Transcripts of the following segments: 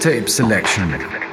Tape Selection.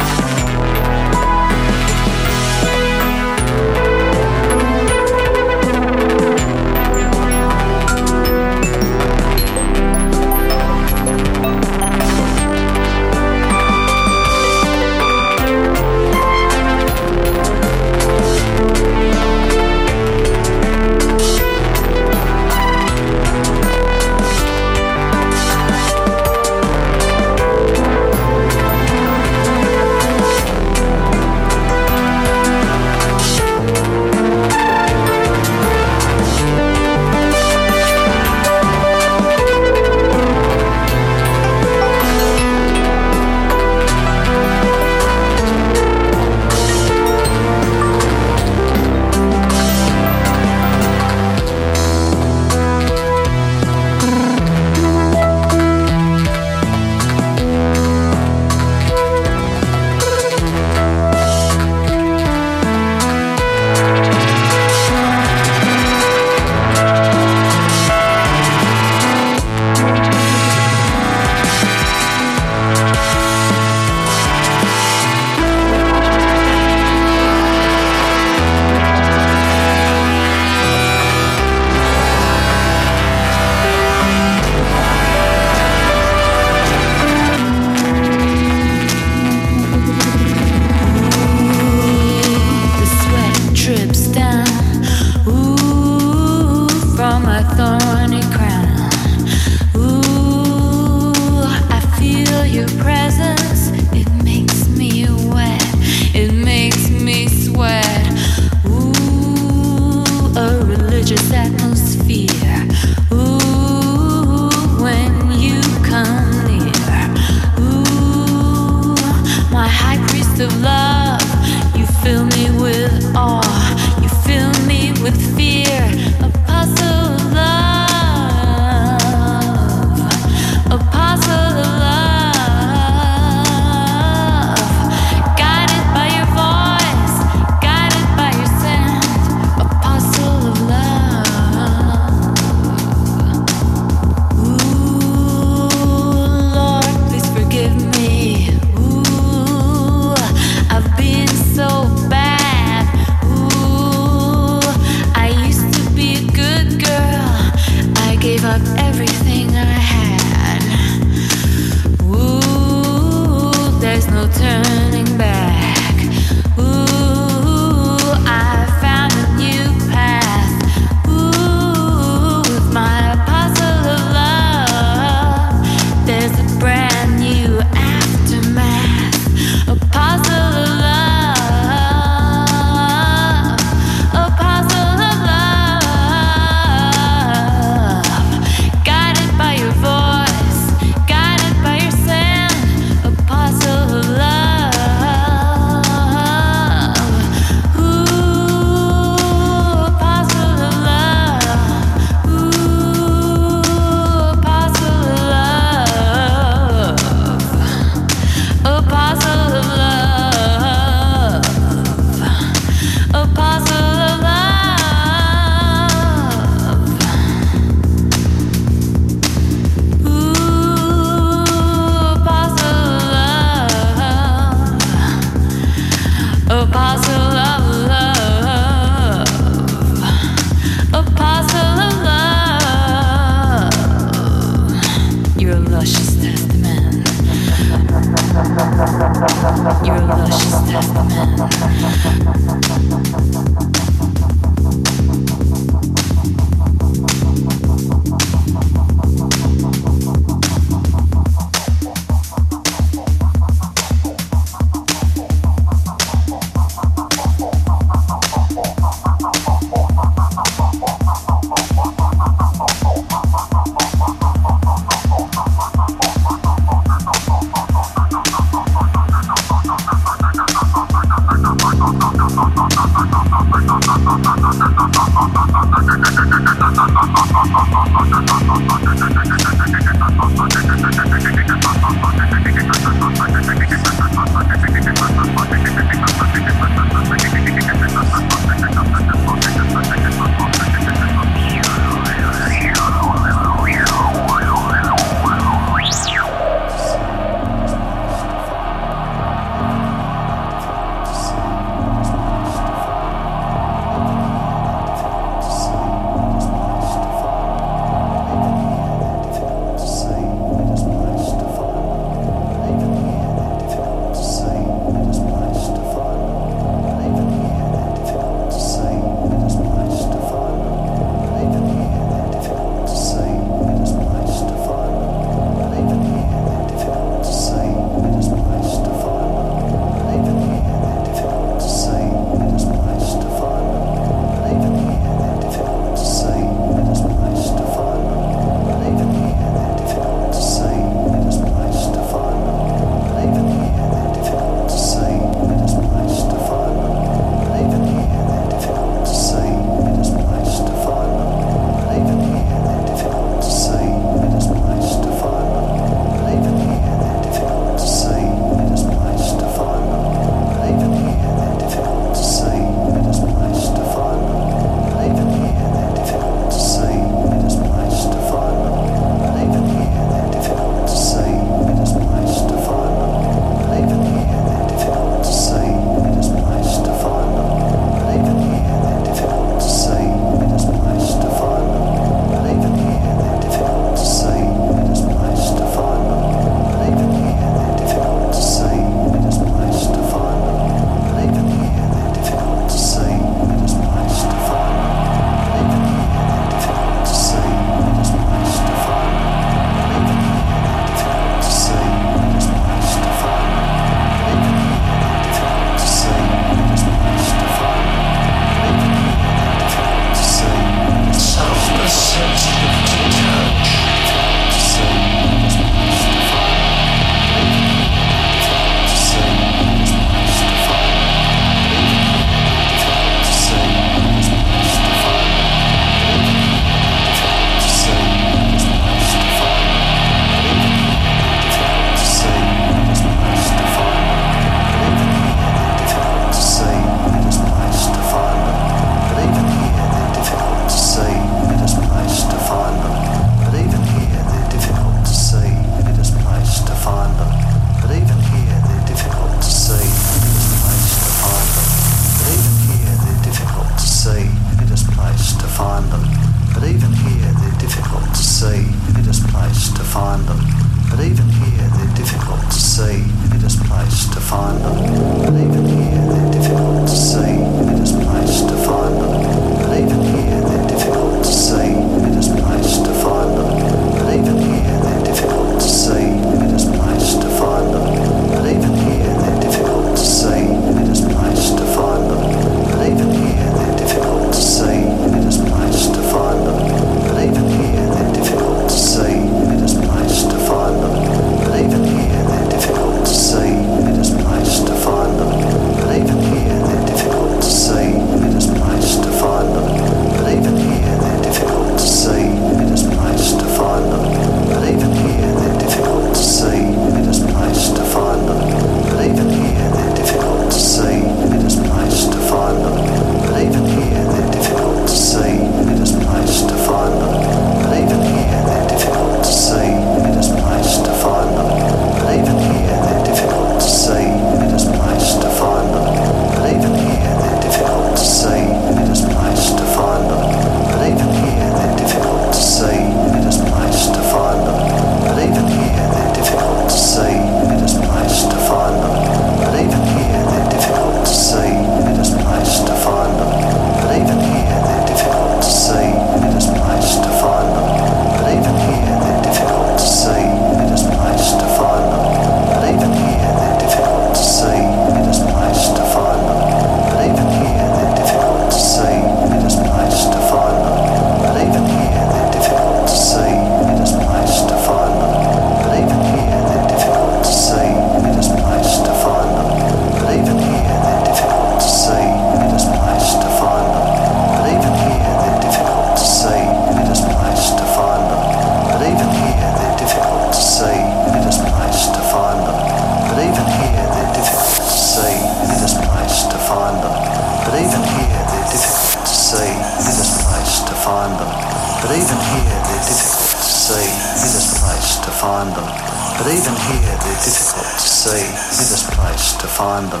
But even here, they're difficult to see. It is place to find them.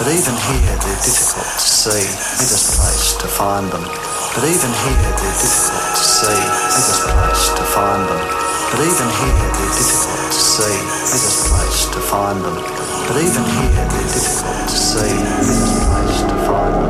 But even here, they're difficult to see. It is place to find them. But even here, they're difficult to see. It is place to find them. But even here, they're difficult to see. It is place to find them. But even here, they're difficult to see. It is place to find them.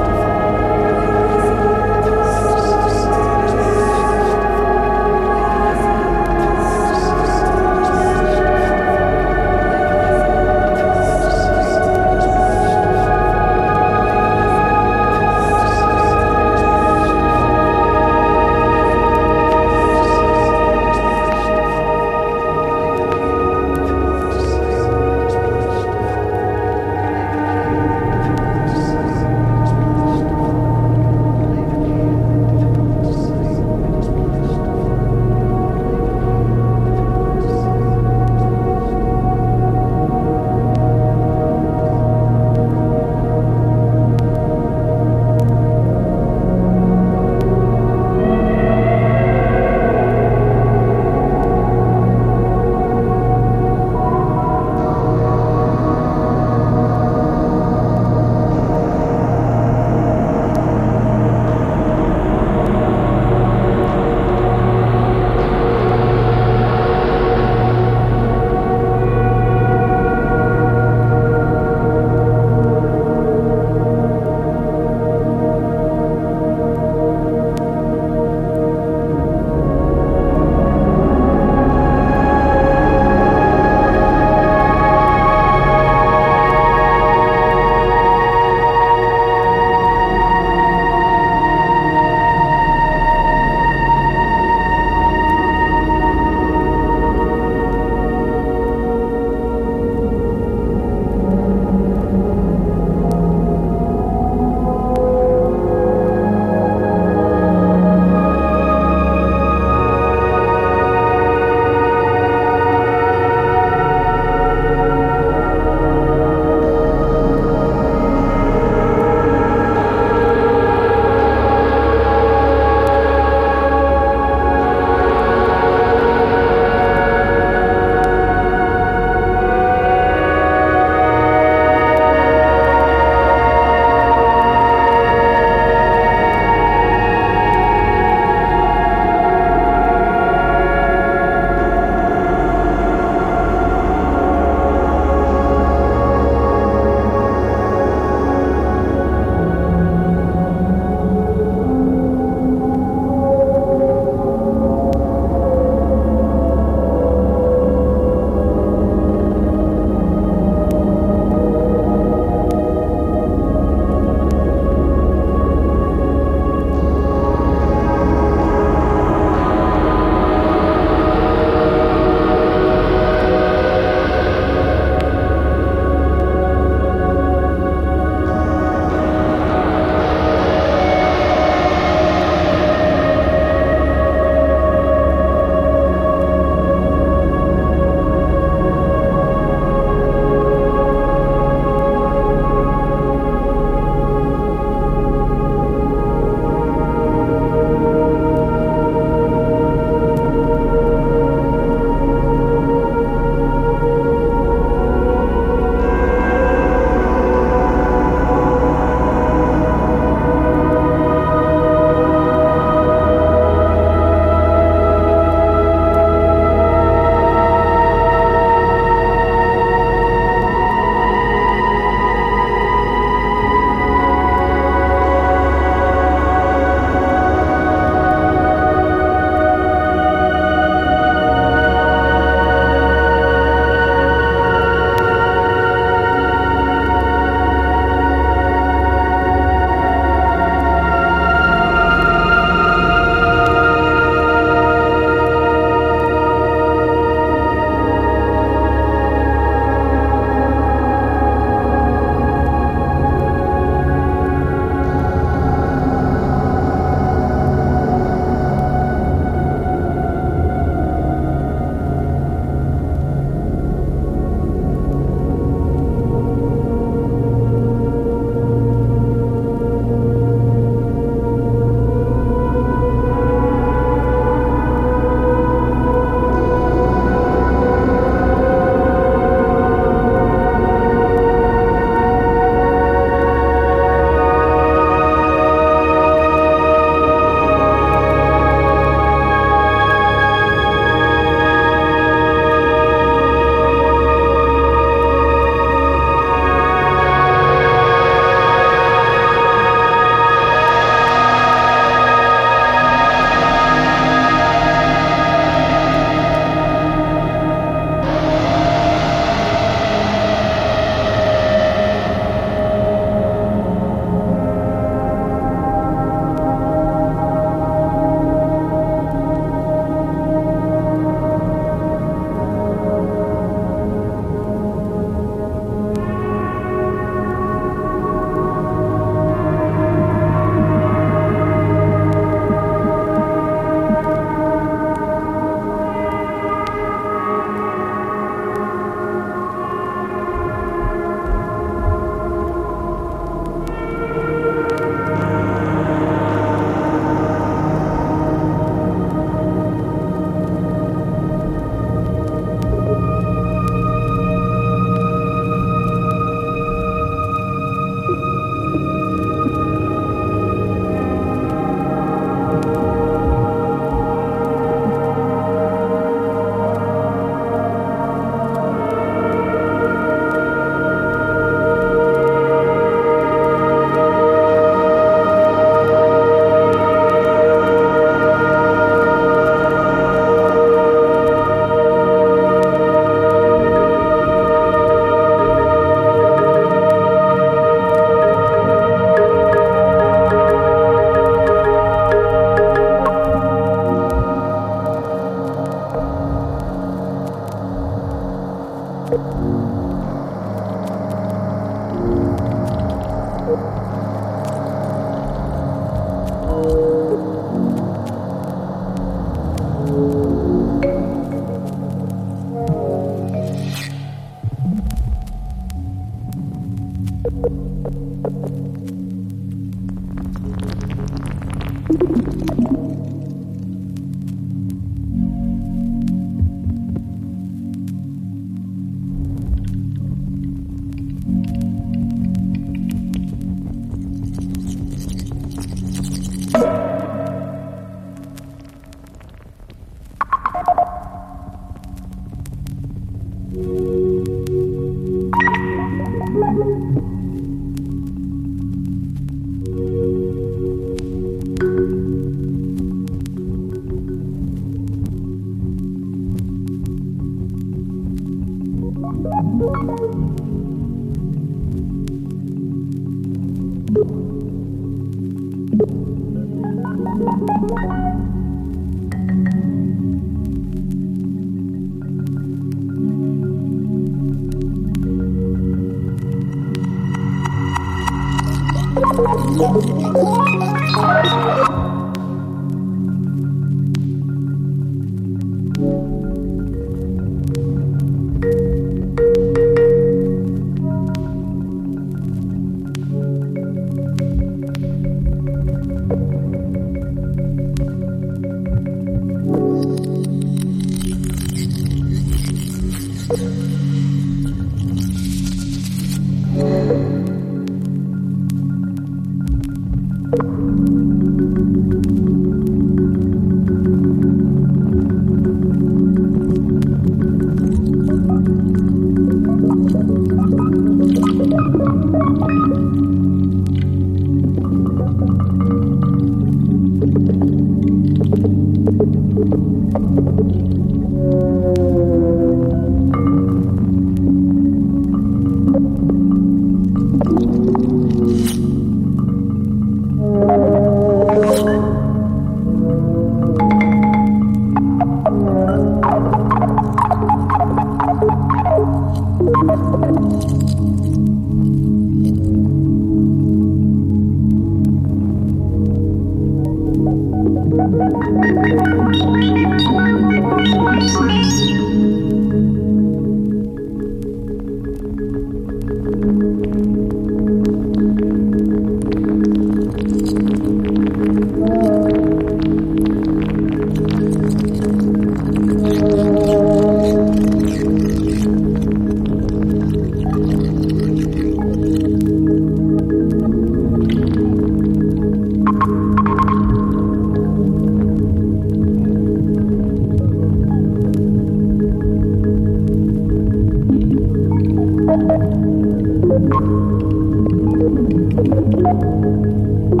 Thank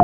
you.